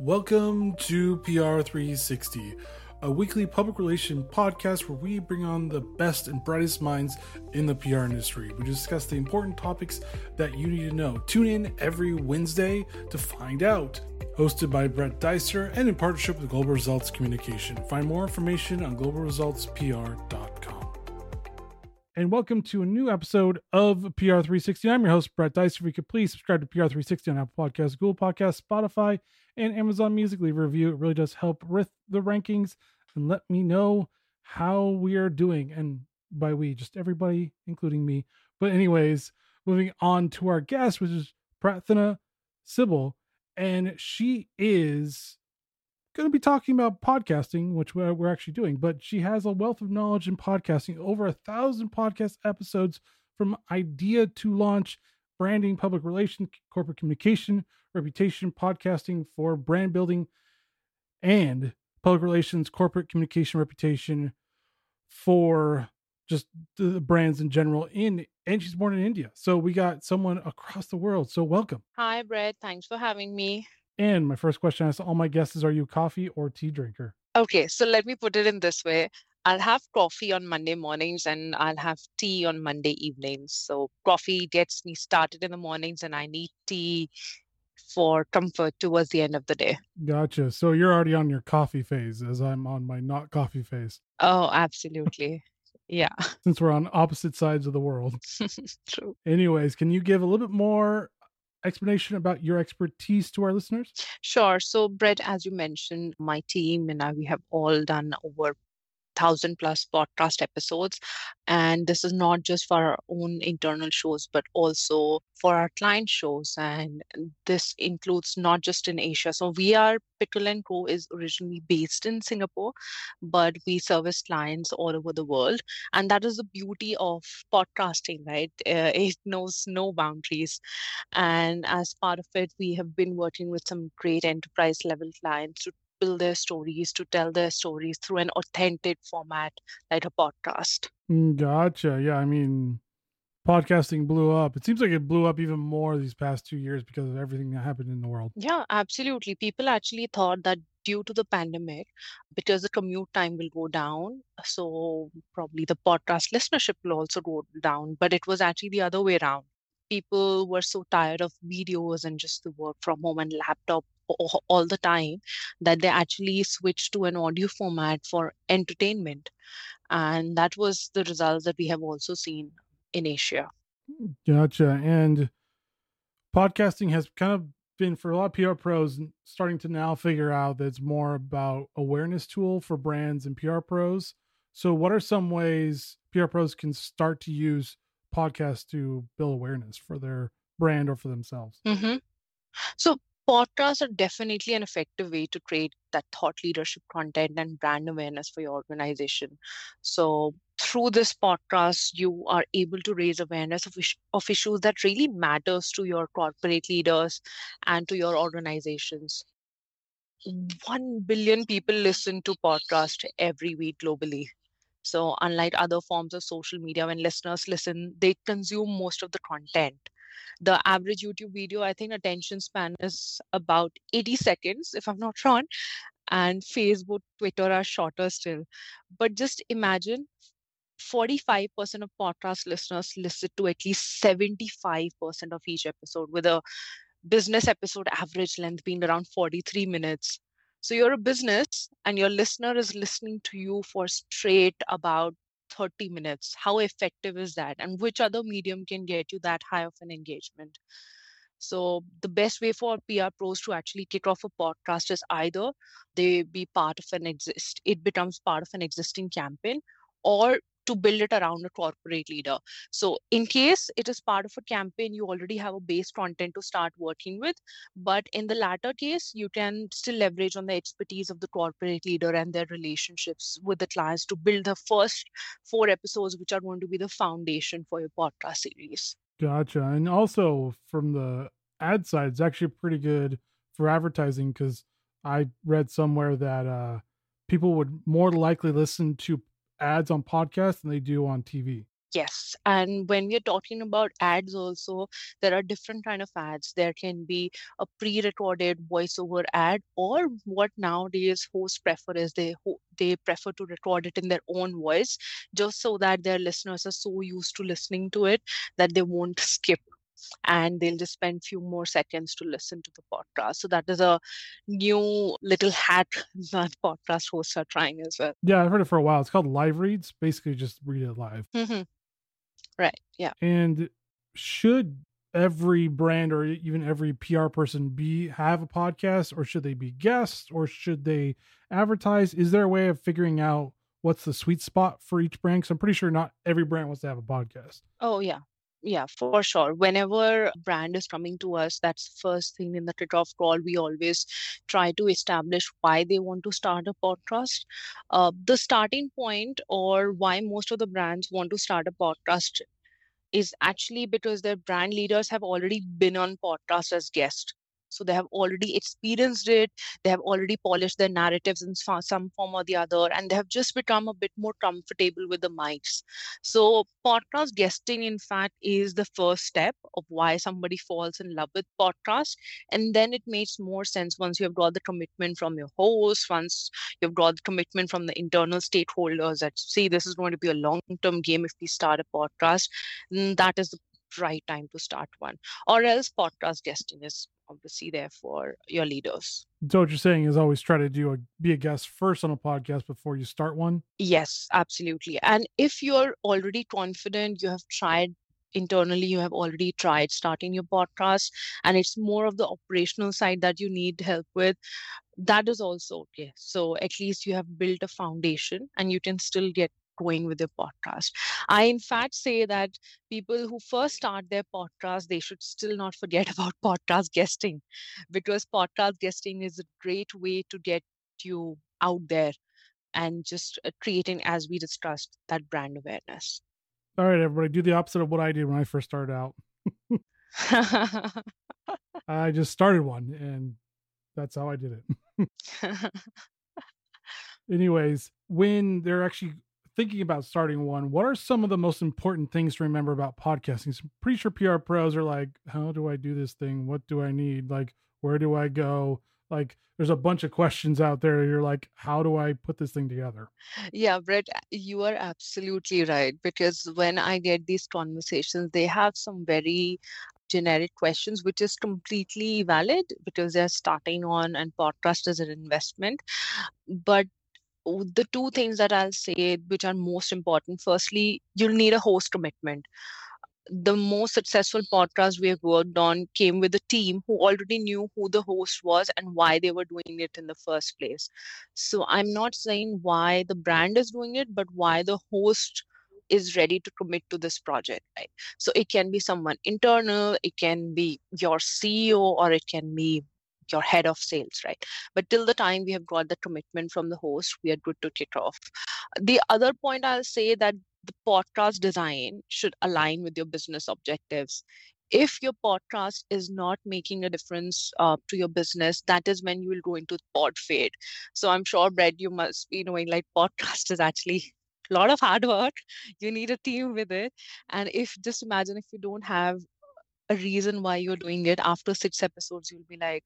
Welcome to PR 360, a weekly public relation podcast where we bring on the best and brightest minds in the PR industry. We discuss the important topics that you need to know. Tune in every Wednesday to find out. Hosted by Brett Dicer and in partnership with Global Results Communication. Find more information on globalresultspr.com and welcome to a new episode of PR360. I'm your host, Brett Dice. If you could please subscribe to PR360 on Apple Podcasts, Google Podcasts, Spotify, and Amazon Music. Leave a review. It really does help with the rankings and let me know how we are doing. And by we, just everybody, including me. But, anyways, moving on to our guest, which is Prathana Sybil. And she is going to be talking about podcasting, which we're actually doing, but she has a wealth of knowledge in podcasting, over a thousand podcast episodes from idea to launch, branding, public relations, corporate communication, reputation, podcasting for brand building, and public relations, corporate communication, reputation for just the brands in general in and she's born in India. So we got someone across the world. So welcome. Hi, Brett. Thanks for having me. And my first question I ask all my guests is Are you a coffee or tea drinker? Okay, so let me put it in this way. I'll have coffee on Monday mornings and I'll have tea on Monday evenings. So coffee gets me started in the mornings and I need tea for comfort towards the end of the day. Gotcha. So you're already on your coffee phase as I'm on my not coffee phase. Oh, absolutely. yeah. Since we're on opposite sides of the world. True. Anyways, can you give a little bit more explanation about your expertise to our listeners? Sure. So, Brett, as you mentioned, my team and I, we have all done over thousand plus podcast episodes. And this is not just for our own internal shows but also for our client shows. And this includes not just in asia. So we are pickle and co is originally based in singapore but we service clients all over the world. And that is the beauty of podcasting right? Uh, it knows no boundaries. And as part of it we have been working with some great enterprise level clients to build their stories, to tell their stories through an authentic format like a podcast. Mm, gotcha. Yeah, I mean, podcasting blew up. It seems like it blew up even more these past two years because of everything that happened in the world. Yeah, absolutely. People actually thought that due to the pandemic, because the commute time will go down, so probably the podcast listenership will also go down. But it was actually the other way around. People were so tired of videos and just the work from home and laptop all the time that they actually switched to an audio format for entertainment. And that was the result that we have also seen in asia. Gotcha. And podcasting has kind of been for a lot of pr pros starting to now figure out that it's more about awareness tool for brands and pr pros. So what are some ways pr pros can start to use podcasts to build awareness for their brand or for themselves? Mm-hmm. so podcasts are definitely an effective way to create that thought leadership content and brand awareness for your organization. So through this podcast, you are able to raise awareness of, of issues that really matters to your corporate leaders and to your organizations. 1 billion people listen to podcast every week globally. So unlike other forms of social media, when listeners listen, they consume most of the content the average YouTube video, I think attention span is about 80 seconds, if I'm not wrong. And Facebook, Twitter are shorter still. But just imagine 45% of podcast listeners listen to at least 75% of each episode, with a business episode average length being around 43 minutes. So you're a business and your listener is listening to you for straight about 30 minutes how effective is that? And which other medium can get you that high of an engagement? So the best way for pr pros to actually kick off a podcast is either they be part of an exist it becomes part of an existing campaign or to build it around a corporate leader. So, in case it is part of a campaign, you already have a base content to start working with. But in the latter case, you can still leverage on the expertise of the corporate leader and their relationships with the clients to build the first four episodes, which are going to be the foundation for your podcast series. Gotcha. And also from the ad side, it's actually pretty good for advertising because I read somewhere that uh, people would more likely listen to ads on podcasts than they do on TV. Yes, and when we're talking about ads also, there are different kind of ads. There can be a pre-recorded voiceover ad, or what nowadays hosts prefer is they they prefer to record it in their own voice, just so that their listeners are so used to listening to it that they won't skip and they'll just spend few more seconds to listen to the podcast. So that is a new little hack that podcast hosts are trying as well. Yeah, I've heard it for a while. It's called live reads. Basically, just read it live. Mhm. Right. Yeah. And should every brand or even every PR person be have a podcast or should they be guests or should they advertise? Is there a way of figuring out what's the sweet spot for each brand? Because I'm pretty sure not every brand wants to have a podcast. Oh, yeah. Yeah, for sure. Whenever a brand is coming to us, that's the first thing in the kickoff call. We always try to establish why they want to start a podcast. Uh, the starting point or why most of the brands want to start a podcast is actually because their brand leaders have already been on podcast as guests. So they have already experienced it. They have already polished their narratives in some form or the other, and they have just become a bit more comfortable with the mics. So podcast guesting, in fact, is the first step of why somebody falls in love with podcast. And then it makes more sense once you have got the commitment from your host, once you've got the commitment from the internal stakeholders that see this is going to be a long-term game if we start a podcast. that is the right time to start one. Or else podcast guesting is obviously there for your leaders. So what you're saying is always try to do a be a guest first on a podcast before you start one. Yes, absolutely. And if you're already confident, you have tried internally, you have already tried starting your podcast, and it's more of the operational side that you need help with, that is also okay. So at least you have built a foundation and you can still get going with your podcast. I, in fact, say that people who first start their podcast, they should still not forget about podcast guesting because podcast guesting is a great way to get you out there and just uh, creating, as we discussed, that brand awareness. All right, everybody, do the opposite of what I did when I first started out. I just started one and that's how I did it. Anyways, when they're actually thinking about starting one, what are some of the most important things to remember about podcasting? So I'm pretty sure PR pros are like, how do I do this thing? What do I need? Like, where do I go? Like, there's a bunch of questions out there. You're like, how do I put this thing together? Yeah, Brett, you are absolutely right. Because when I get these conversations, they have some very generic questions, which is completely valid because they're starting on and podcast is an investment. But the two things that I'll say, which are most important, firstly, you'll need a host commitment. The most successful podcast we have worked on came with a team who already knew who the host was and why they were doing it in the first place. So I'm not saying why the brand is doing it, but why the host is ready to commit to this project, right? So it can be someone internal, it can be your CEO, or it can be your head of sales, right? But till the time we have got the commitment from the host, we are good to kick off. The other point I'll say that the podcast design should align with your business objectives. If your podcast is not making a difference uh, to your business, that is when you will go into pod fade. So I'm sure, Brett, you must be knowing like podcast is actually a lot of hard work. You need a team with it. And if just imagine if you don't have a reason why you're doing it after six episodes, you'll be like,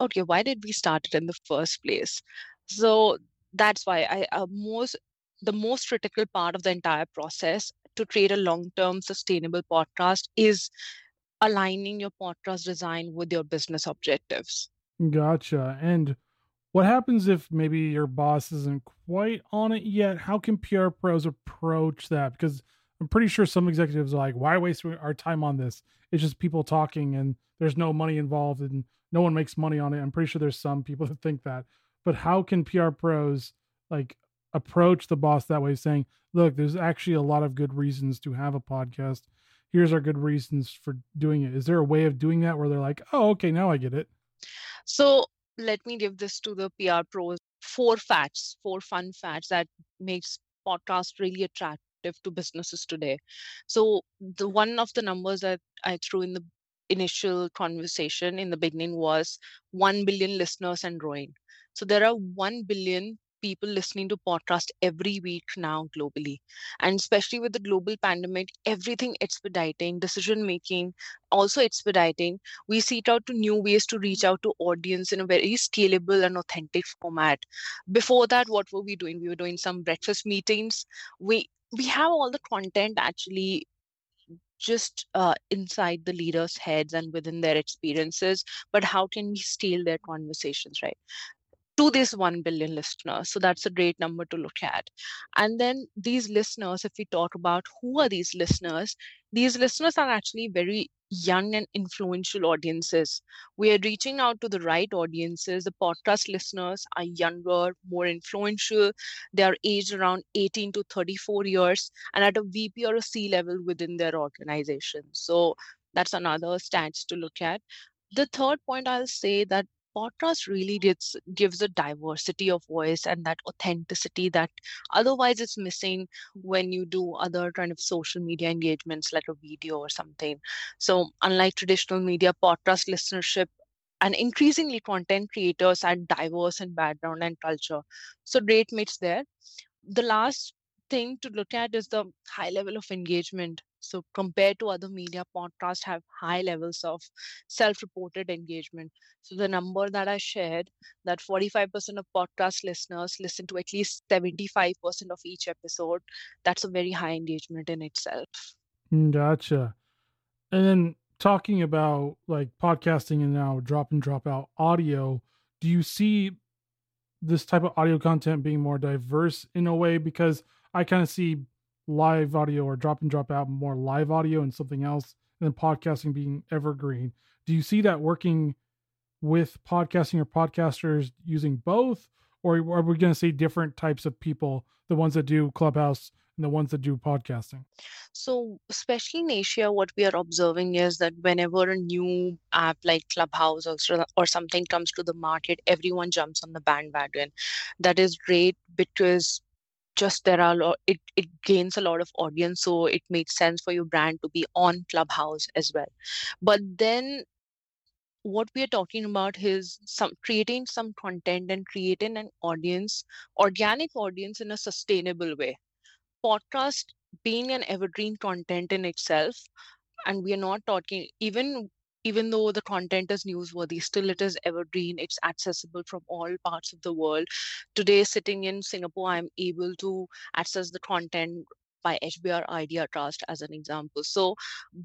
okay, why did we start it in the first place? So that's why I uh, most the most critical part of the entire process to create a long-term sustainable podcast is aligning your podcast design with your business objectives. Gotcha. And what happens if maybe your boss isn't quite on it yet? How can PR pros approach that? Because I'm pretty sure some executives are like, why waste our time on this? It's just people talking and there's no money involved and no one makes money on it. I'm pretty sure there's some people that think that. But how can PR pros like approach the boss that way, saying, look, there's actually a lot of good reasons to have a podcast. Here's our good reasons for doing it. Is there a way of doing that where they're like, oh, okay, now I get it? So let me give this to the PR pros. Four facts, four fun facts that makes podcast really to businesses today. So the one of the numbers that I threw in the initial conversation in the beginning was 1 billion listeners and growing. So there are 1 billion people listening to podcast every week now globally. And especially with the global pandemic everything expediting decision making also expediting. We seek out to new ways to reach out to audience in a very scalable and authentic format. Before that what were we doing? We were doing some breakfast meetings. We we have all the content actually just uh, inside the leaders' heads and within their experiences, but how can we steal their conversations, right? To this 1 billion listeners. So that's a great number to look at. And then these listeners, if we talk about who are these listeners, these listeners are actually very young and influential audiences. We are reaching out to the right audiences. The podcast listeners are younger, more influential. They are aged around 18 to 34 years and at a VP or a C level within their organization. So that's another stats to look at. The third point I'll say that podcast really gives gives a diversity of voice and that authenticity that otherwise it's missing when you do other kind of social media engagements like a video or something. So unlike traditional media podcast listenership and increasingly content creators are diverse in background and culture. So great mates there. The last thing to look at is the high level of engagement so compared to other media podcasts have high levels of self-reported engagement. So the number that i shared that 45% of podcast listeners listen to at least 75% of each episode that's a very high engagement in itself. Mm, gotcha. And then talking about like podcasting and now drop and drop out audio do you see this type of audio content being more diverse in a way? Because i kind of see live audio or drop and drop out more live audio and something else, and then podcasting being evergreen. Do you see that working with podcasting or podcasters using both, or are we going to see different types of people, the ones that do Clubhouse and the ones that do podcasting? So, especially in Asia, what we are observing is that whenever a new app like Clubhouse or, or something comes to the market, everyone jumps on the bandwagon. That is great because just there are a lot it, it gains a lot of audience so it makes sense for your brand to be on clubhouse as well. But then what we are talking about is some creating some content and creating an audience organic audience in a sustainable way. Podcast being an evergreen content in itself and we are not talking even even though the content is newsworthy, still it is evergreen. It's accessible from all parts of the world. Today, sitting in Singapore, I'm able to access the content by HBR IdeaCast as an example. So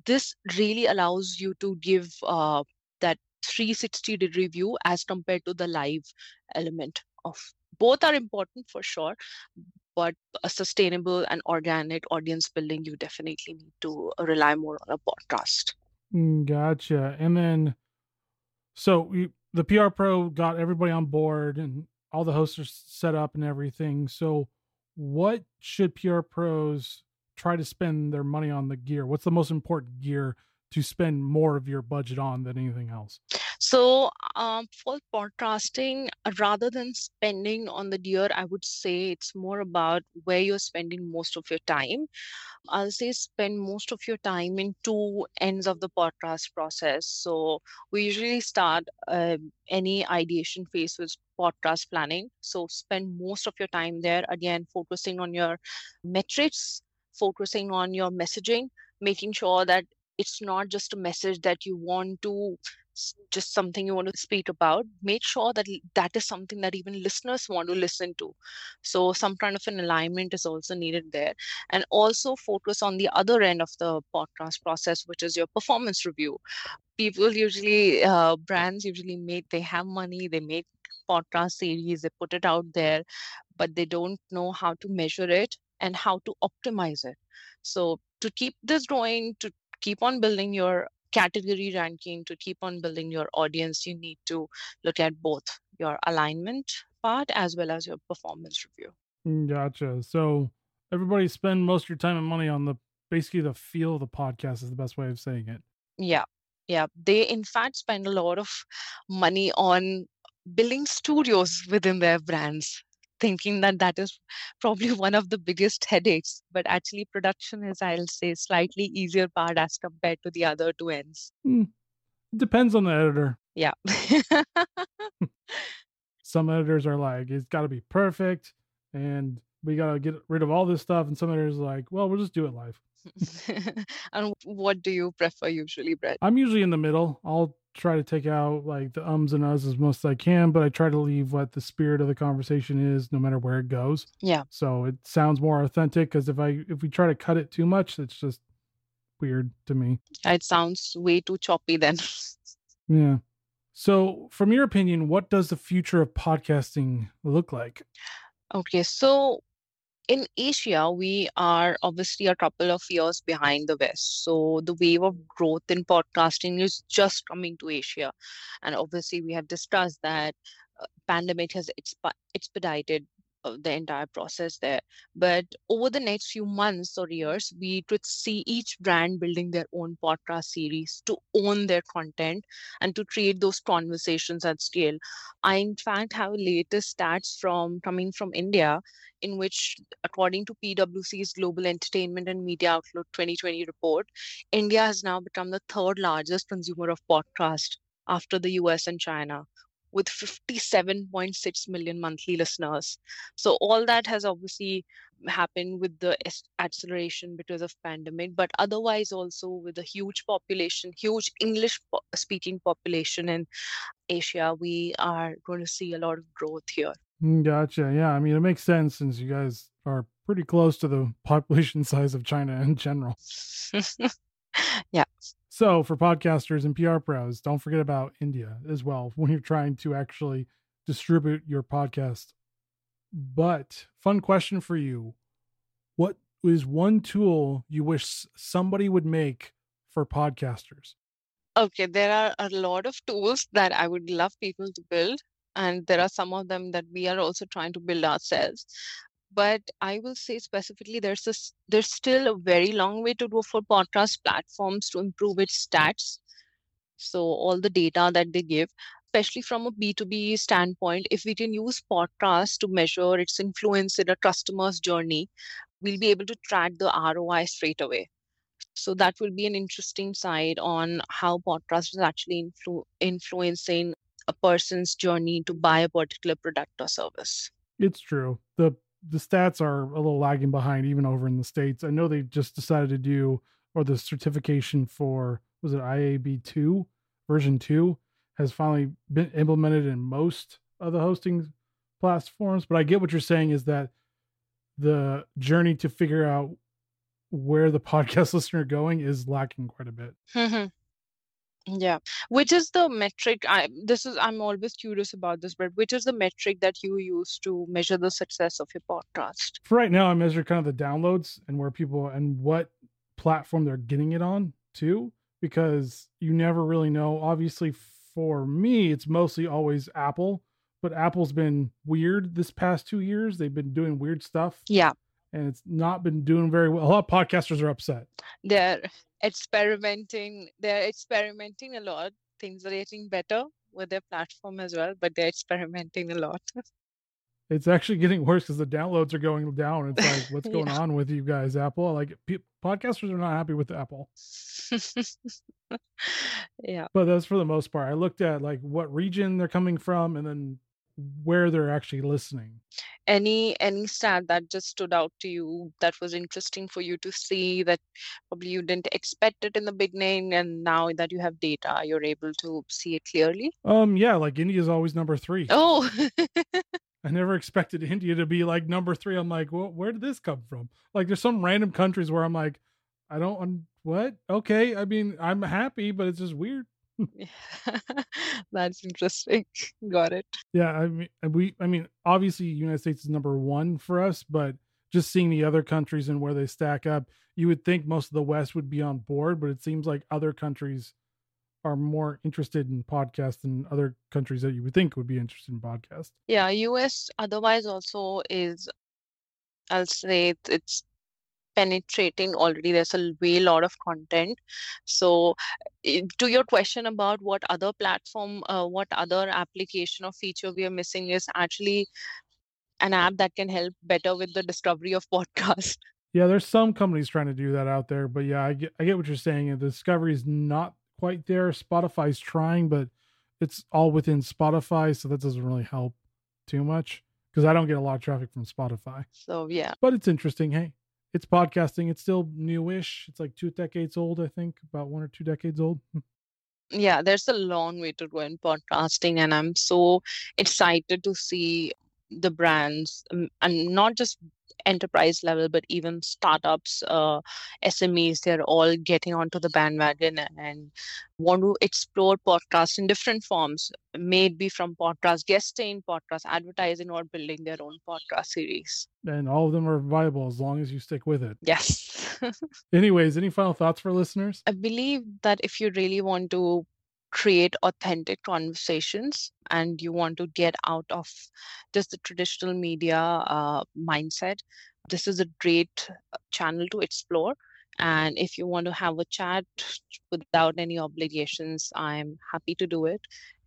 this really allows you to give uh, that 360 degree view as compared to the live element of both are important for sure but a sustainable and organic audience building you definitely need to rely more on a podcast Mm, gotcha. And then, so we, the PR Pro got everybody on board and all the hosts are set up and everything. So, what should PR pros try to spend their money on the gear? What's the most important gear to spend more of your budget on than anything else? So, um, for podcasting, rather than spending on the gear, I would say it's more about where you're spending most of your time. I'll say spend most of your time in two ends of the podcast process. So, we usually start uh, any ideation phase with podcast planning. So, spend most of your time there, again, focusing on your metrics, focusing on your messaging, making sure that it's not just a message that you want to just something you want to speak about make sure that that is something that even listeners want to listen to. So some kind of an alignment is also needed there. And also focus on the other end of the podcast process which is your performance review. People usually uh, brands usually make they have money they make podcast series they put it out there but they don't know how to measure it and how to optimize it. So to keep this going to keep on building your category ranking, to keep on building your audience, you need to look at both your alignment part as well as your performance review. Mm, gotcha. So everybody spend most of your time and money on the basically the feel of the podcast is the best way of saying it. Yeah. Yeah. They in fact spend a lot of money on building studios within their brands thinking that that is probably one of the biggest headaches but actually production is i'll say slightly easier part as compared to the other two ends mm. depends on the editor yeah some editors are like, it's got to be perfect, and we got to get rid of all this stuff. And some editors are like, well, we'll just do it live. and what do you prefer usually, Brett? I'm usually in the middle. I'll try to take out like the ums and uhs as much as I can, but I try to leave what the spirit of the conversation is, no matter where it goes. Yeah. So it sounds more authentic because if I if we try to cut it too much, it's just weird to me. It sounds way too choppy then. yeah. So, from your opinion, what does the future of podcasting look like? Okay, so in Asia, we are obviously a couple of years behind the West. So the wave of growth in podcasting is just coming to Asia. And obviously, we have discussed that uh, pandemic has expedited uh, Uh, the entire process there. But over the next few months or years, we could see each brand building their own podcast series to own their content and to create those conversations at scale. I, in fact, have latest stats from coming from India, in which, according to PwC's Global Entertainment and Media Outlook 2020 report, India has now become the third largest consumer of podcast after the US and China with 57.6 million monthly listeners. So all that has obviously happened with the acceleration because of pandemic, but otherwise also with a huge population, huge English speaking population in Asia, we are going to see a lot of growth here. Mm, gotcha. Yeah, I mean it makes sense since you guys are pretty close to the population size of China in general. yeah. So, for podcasters and PR pros, don't forget about India as well when you're trying to actually distribute your podcast. But, fun question for you What is one tool you wish somebody would make for podcasters? Okay, there are a lot of tools that I would love people to build, and there are some of them that we are also trying to build ourselves but i will say specifically there's a, there's still a very long way to go for podcast platforms to improve its stats. So all the data that they give especially from a b2b standpoint if we can use podcasts to measure its influence in a customer's journey we'll be able to track the roi straight away. So that will be an interesting side on how podcast is actually influ- influencing a person's journey to buy a particular product or service. It's true. The the stats are a little lagging behind even over in the states. I know they just decided to do or the certification for was it IAB two version two has finally been implemented in most of the hosting platforms. But I get what you're saying is that the journey to figure out where the podcast listener going is lacking quite a bit. Mm-hmm. Yeah. Which is the metric? I this is I'm always curious about this, but which is the metric that you use to measure the success of your podcast? For right now, I measure kind of the downloads and where people and what platform they're getting it on too, because you never really know. Obviously, for me, it's mostly always Apple, but Apple's been weird this past two years. They've been doing weird stuff. Yeah. And it's not been doing very well. A lot of podcasters are upset. They're experimenting they're experimenting a lot. Things are getting better with their platform as well but they're experimenting a lot. It's actually getting worse because the downloads are going down. It's like what's going yeah. on with you guys apple? Like p- podcasters are not happy with apple. Yeah. But that's for the most part. I looked at like what region they're coming from and then where they're actually listening any any stat that just stood out to you that was interesting for you to see that probably you didn't expect it in the beginning and now that you have data you're able to see it clearly um yeah like india is always number three. Oh, I never expected India to be like number three. I'm like, well, where did this come from? Like, there's some random countries where I'm like, I don't, what? Okay. I mean, I'm happy, but it's just weird. That's interesting. Got it. Yeah, I mean, uh, we, I mean, obviously, United States is number one for us, but just seeing the other countries and where they stack up, you would think most of the West would be on board, but it seems like other countries are more interested in podcasts than other countries that you would think would be interested in podcasts. Yeah, US otherwise also is, I'll say it's penetrating already there's a way lot of content so to your question about what other platform uh, what other application or feature we are missing is actually an app that can help better with the discovery of podcast yeah there's some companies trying to do that out there but yeah i get, I get what you're saying the discovery is not quite there spotify's trying but it's all within spotify so that doesn't really help too much because I don't get a lot of traffic from Spotify. So yeah. But it's interesting. Hey, it's podcasting. It's still newish. It's like two decades old, I think, about one or two decades old. yeah, there's a long way to go in podcasting, and I'm so excited to see the brands um, and not just enterprise level but even startups uh, smes they're all getting onto the bandwagon and want to explore podcasts in different forms maybe from podcast guesting podcast advertising or building their own podcast series. And all of them are viable as long as you stick with it. Yes. Anyways any final thoughts for listeners? I believe that if you really want to create authentic conversations and you want to get out of just the traditional media uh, mindset, this is a great uh, channel to explore. And if you want to have a chat without any obligations, I'm happy to do it.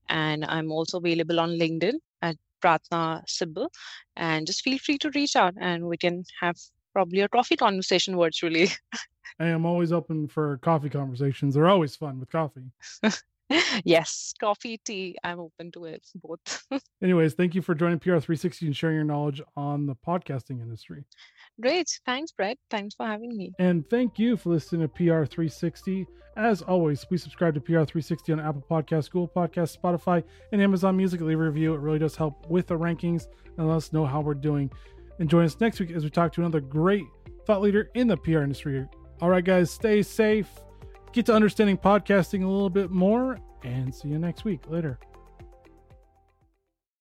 And I'm also available on LinkedIn at Pratna Sibble. And just feel free to reach out and we can have probably a coffee conversation virtually. I am always open for coffee conversations. They're always fun with coffee. yes, coffee, tea. I'm open to it both. Anyways, thank you for joining PR360 and sharing your knowledge on the podcasting industry. Great. Thanks, Brett. Thanks for having me. And thank you for listening to PR360. As always, please subscribe to PR360 on Apple Podcasts, Google Podcasts, Spotify, and Amazon Music. Leave a review. It really does help with the rankings and let us know how we're doing. And join us next week as we talk to another great thought leader in the PR industry. All right, guys, stay safe get to understanding podcasting a little bit more, and see you next week. Later.